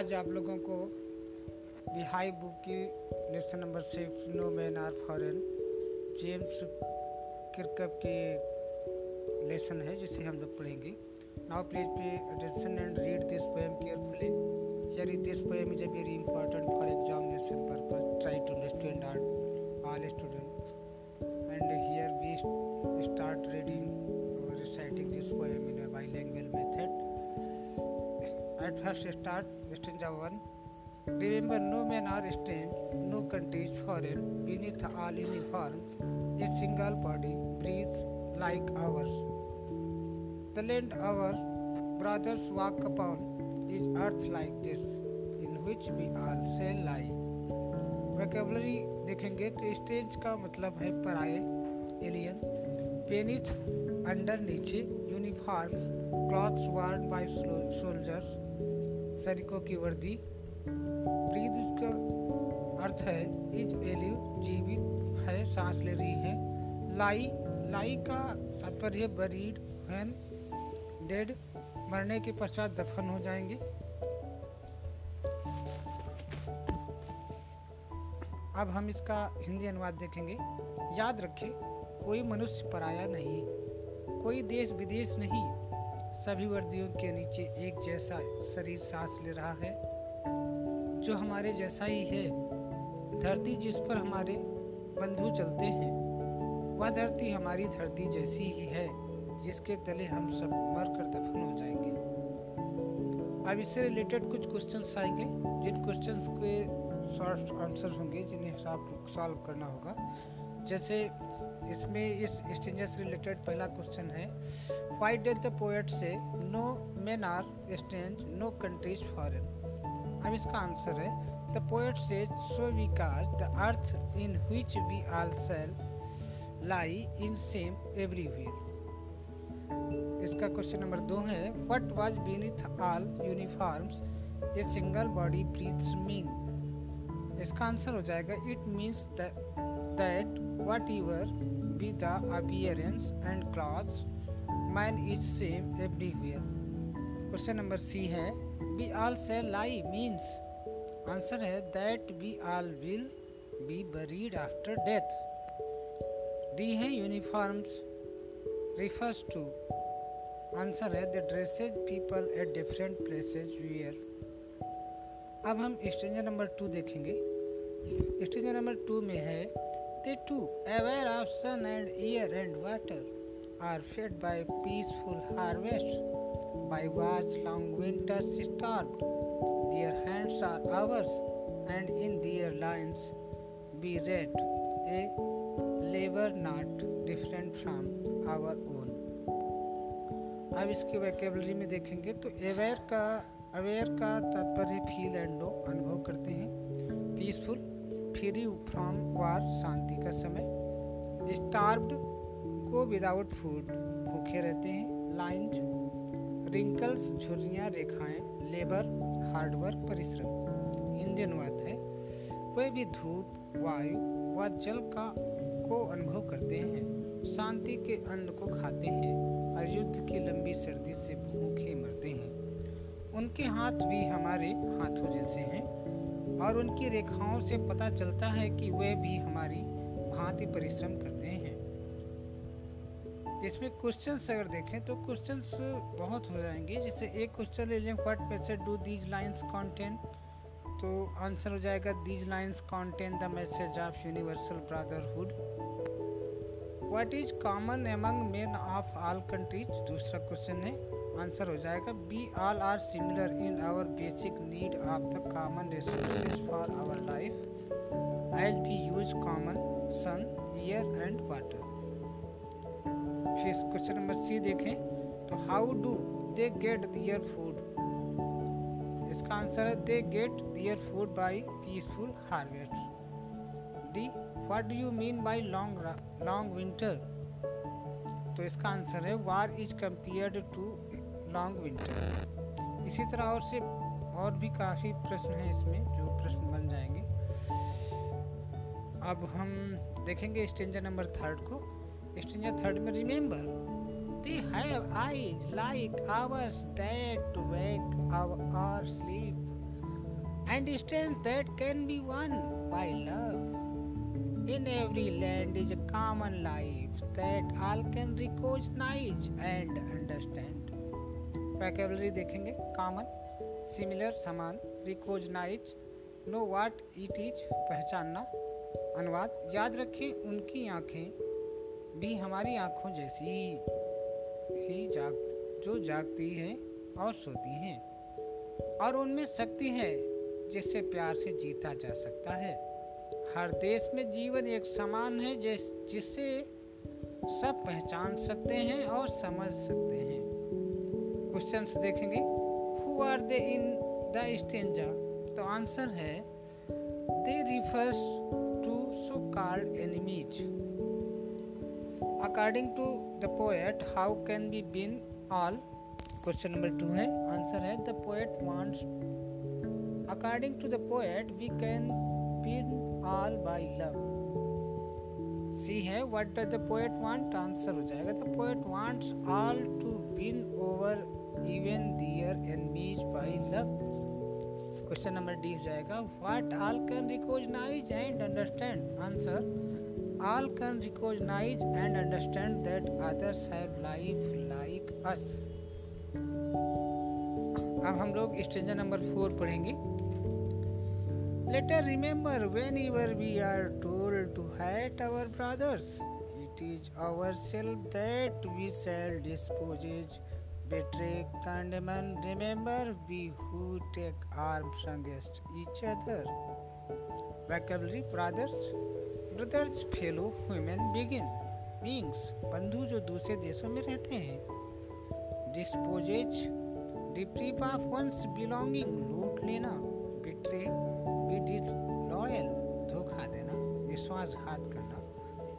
आज आप लोगों को बिहाई बुक की lesson number six, no man are foreign, James Kirkup के लेसन है, जिसे हम लोग पढ़ेंगे। Now please pay attention and read this poem carefully here this poem is a very important for examination purpose try to understand all student At first start, stanza 1. Remember, no men are strange, no country is foreign, beneath all uniform, a single body breathes like ours. The land our brothers walk upon is earth like this, in which we all shall lie. Vocabulary देखेंगे तो stage का मतलब है पराए alien beneath under नीचे uniforms clothes worn by soldiers सैनिकों की वर्दी। ब्रीद का अर्थ है, इज़ एलिव, जीवित है, सांस ले रही है। लाई लाई का तात्पर्य, बरीड वैन डेड, मरने के पश्चात दफन हो जाएँगे। अब हम इसका हिंदी अनुवाद देखेंगे। याद रखें, कोई मनुष्य पराया नहीं, कोई देश विदेश नहीं। सभी वर्दियों के नीचे एक जैसा शरीर सांस ले रहा है, जो हमारे जैसा ही है। धरती जिस पर हमारे बंधु चलते हैं, वह धरती हमारी धरती जैसी ही है, जिसके तले हम सब मर कर दफन हो जाएँगे। अब इससे रिलेटेड कुछ क्वेश्चंस आएँगे, जिन क्वेश्चंस के शॉर्ट आंसर होंगे, जिन्हें आपको सॉल्व करना होगा। जैसे इसमें इस स्टेंजर से रिलेटेड पहला क्वेश्चन है। Why did the poet say no men are strange no countries foreign अब इसका आंसर है। The poet say so because the earth in which we all shall lie in same everywhere इसका question number दो है। What was beneath all uniforms a single body breathes mean इसका answer हो जाएगा it means that what you're be the appearance and cloth man is same everywhere question number C है we all shall lie means answer है that we all will be buried after death D है uniforms refers to answer है the dresses people at different places wear अब हम stanza number two देखेंगे। Stanza number two में है They too, aware of sun and air and water, are fed by peaceful harvests, by vast long winters starved. Their hands are ours, and in their lines be read a labor not different from our own. अब इसकी vocabulary में देखेंगे तो aware का aware का तात्पर्य feel and know अनुभव करते हैं पीसफुल फ्री फ्रॉम वार शांति का समय। स्टार्व्ड को विदाउट फ़ूड भूखे रहते हैं। लाइन्स रिंकल्स झुर्रियाँ, रेखाएँ लेबर हार्डवर्क परिश्रम। हिंदी अनुवाद है। वे भी धूप, वायु व वा जल का, को अनुभव करते हैं। शांति के अन्न को खाते हैं। और युद्ध की लंबी सर्दी से भूखे मरते हैं। उनके हाथ भी हमारे हाथों जैसे हैं। और उनकी रेखाओं से पता चलता है कि वे भी हमारी भांति परिश्रम करते हैं। इसमें क्वेश्चंस अगर देखें तो क्वेश्चंस बहुत हो जाएँगे। जैसे एक क्वेश्चन ले लें what message do these lines content तो आंसर हो जाएगा these lines content the message of universal brotherhood what is common among men of all countries दूसरा क्वेश्चन है। आंसर हो जाएगा B all are similar in our basic need of the common resources for our life as we use common sun air and water फिर question number C देखें। तो how do they get their food इसका answer है they get their food by peaceful harvest D what do you mean by long long winter तो इसका answer है war is compared to long winter इसी तरह और से और भी काफ़ी प्रश्न हैं इसमें, जो प्रश्न बन जाएँगे। अब हम देखेंगे स्टेंजर नंबर थर्ड को। स्टेंजर थर्ड में remember they have eyes like ours that wake or sleep and strength that can be won by love in every land is a common life that all can recognize and understand Vocabulary देखेंगे common, similar समान, recognize, know what it is पहचानना, अनुवाद। याद रखें उनकी आँखें भी हमारी आँखों जैसी ही ही जाग जो जागती हैं और सोती हैं। और उनमें शक्ति है जिससे प्यार से जीता जा सकता है। हर देश में जीवन एक समान है जिस जिससे सब पहचान सकते हैं और समझ सकते हैं। क्वेश्चंस देखेंगे। Who are they in the stanza तो आंसर है they refers to so called enemies according to the poet how can be been all question number two है आंसर है the poet wants according to the poet we can win all by love C है what does the poet want answer हो जाएगा the poet wants all to win over even their enemies by love question number D हो जाएगा what all can recognize and understand answer all can recognize and understand that others have life like us. अब हम लोग stanza number four पढ़ेंगे। Let us remember whenever we are told to hate our brothers it is our self that we sell dispossess betray condemn remember we who take arms against each other vocabulary brothers brothers fellow women begin beings बंधु जो दूसरे देशों में रहते हैं dispossess deprive of one's belonging लूट लेना betray be loyal धोखा देना विश्वासघात करना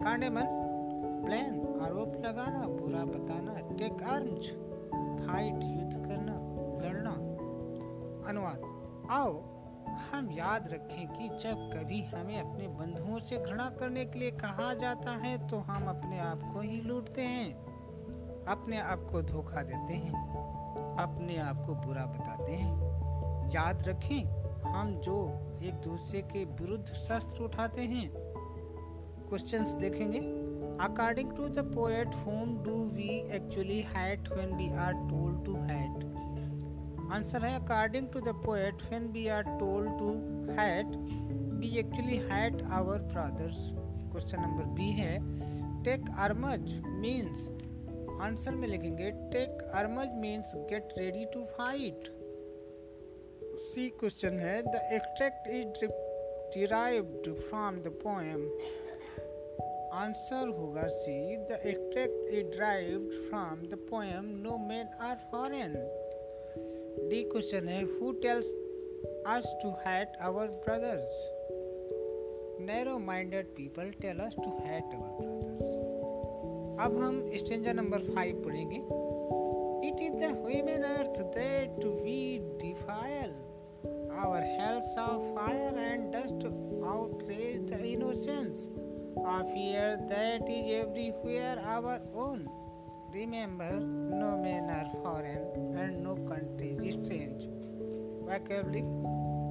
कांडेमन प्लान आरोप लगाना बुरा बताना टेक आर्म्स फाइट युद्ध करना, लड़ना। अनुवाद, आओ, हम याद रखें कि जब कभी हमें अपने बंधुओं से घृणा करने के लिए कहा जाता है तो हम अपने आप को ही लूटते हैं। अपने आप को धोखा देते हैं, अपने आप को बुरा बताते हैं। याद रखें, हम जो एक दूसरे के विरुद्ध शस्त्र उठाते हैं। क्वेश्चंस देखेंगे? According to the poet whom do we actually hate when we are told to hate answer है according to the poet when we are told to hate we actually hate our brothers question number B है take arms means answer में लिखेंगे take arms means get ready to fight C question है the extract is derived from the poem answer होगा C, the extract is derived from the poem, no man are foreign. D question है, who tells us to hate our brothers? Narrow minded people tell us to hate our brothers अब हम stanza number five पढ़ेंगे। It is the human earth that we defile our health of fire and dust outrage the innocence of fear that is everywhere our own. Remember, no men are foreign and no country is strange. Vocabulary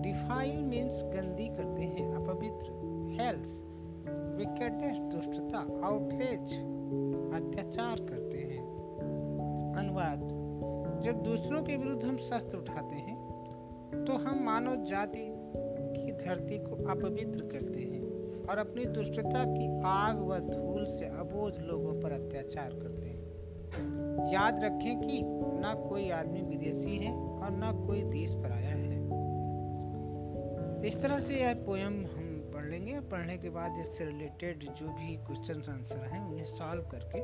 Defile means गंदी करते हैं अपवित्र Hells Wickedness दुष्टता Outrage अत्याचार करते हैं अनुवाद जब दूसरों के विरुद्ध हम शस्त्र उठाते हैं तो हम मानव जाति की धरती को अपवित्र करते हैं और अपनी दुष्टता की आग व धूल से अबोध लोगों पर अत्याचार करते हैं। याद रखें कि न कोई आदमी विदेशी है और न कोई देश पर आया है। इस तरह से यह पोयम हम पढ़ लेंगे पढ़ने के बाद इससे रिलेटेड जो भी क्वेश्चन आंसर हैं, उन्हें सॉल्व करके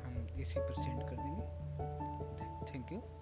हम इसी पर सेंड कर देंगे। Thank you